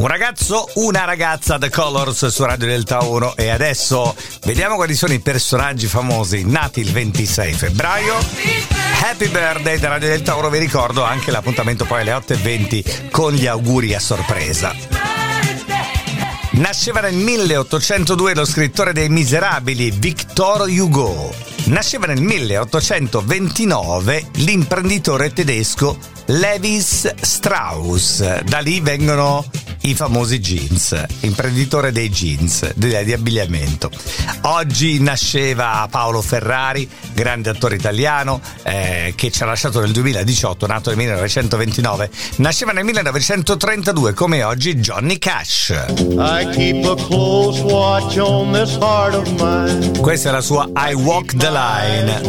Un ragazzo, una ragazza, The Colors su Radio Delta 1 e adesso vediamo quali sono i personaggi famosi nati il 26 febbraio. Happy birthday da Radio Delta 1, vi ricordo anche l'appuntamento poi alle 8.20 con gli auguri a sorpresa. Nasceva nel 1802 lo scrittore dei Miserabili Victor Hugo. Nasceva nel 1829 l'imprenditore tedesco Levis Strauss. Da lì vengono i famosi jeans, imprenditore dei jeans, di abbigliamento. Oggi nasceva Paolo Ferrari, grande attore italiano eh, che ci ha lasciato nel 2018, nato nel 1929. Nasceva nel 1932 come oggi Johnny Cash. Questa è la sua I Walk the Line.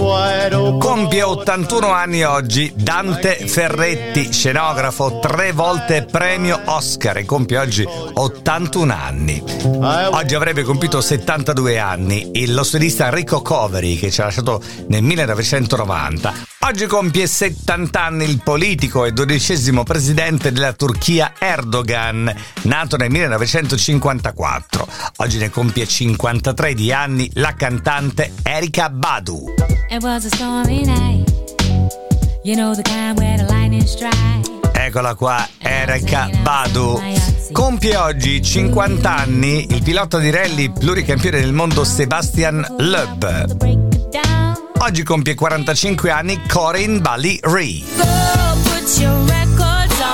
Compie 81 anni oggi Dante Ferretti, scenografo, tre volte premio Oscar e compie oggi 81 anni. Oggi avrebbe compiuto 72 anni il lossedista Enrico Coveri che ci ha lasciato nel 1990. Oggi compie 70 anni il politico e dodicesimo presidente della Turchia Erdogan, nato nel 1954. Oggi ne compie 53 di anni la cantante Erika Badu. It was a stormy night. You know the kind where the lightning strikes. Eccola qua, Erika Badu. Compie oggi 50 anni il pilota di rally pluricampione del mondo Sebastian Loeb. Oggi compie 45 anni Corinne Bali Ree.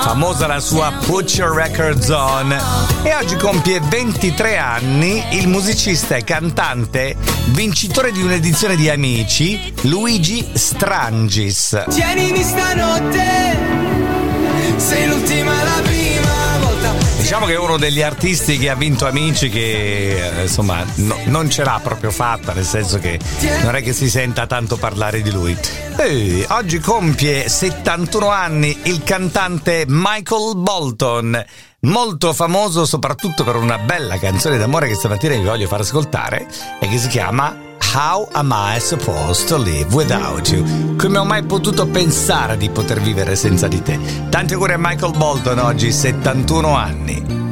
Famosa la sua Put Your Records On. E oggi compie 23 anni il musicista e cantante, vincitore di un'edizione di Amici, Luigi Strangis. Tienimi stanotte sei l'ultima la prima volta. Diciamo che è uno degli artisti che ha vinto Amici che eh, insomma no, non ce l'ha proprio fatta, nel senso che non è che si senta tanto parlare di lui. E oggi compie 71 anni il cantante Michael Bolton molto famoso soprattutto per una bella canzone d'amore che stamattina vi voglio far ascoltare e che si chiama How am I supposed to live without you? Come ho mai potuto pensare di poter vivere senza di te? Tanti auguri a Michael Bolton oggi, 71 anni.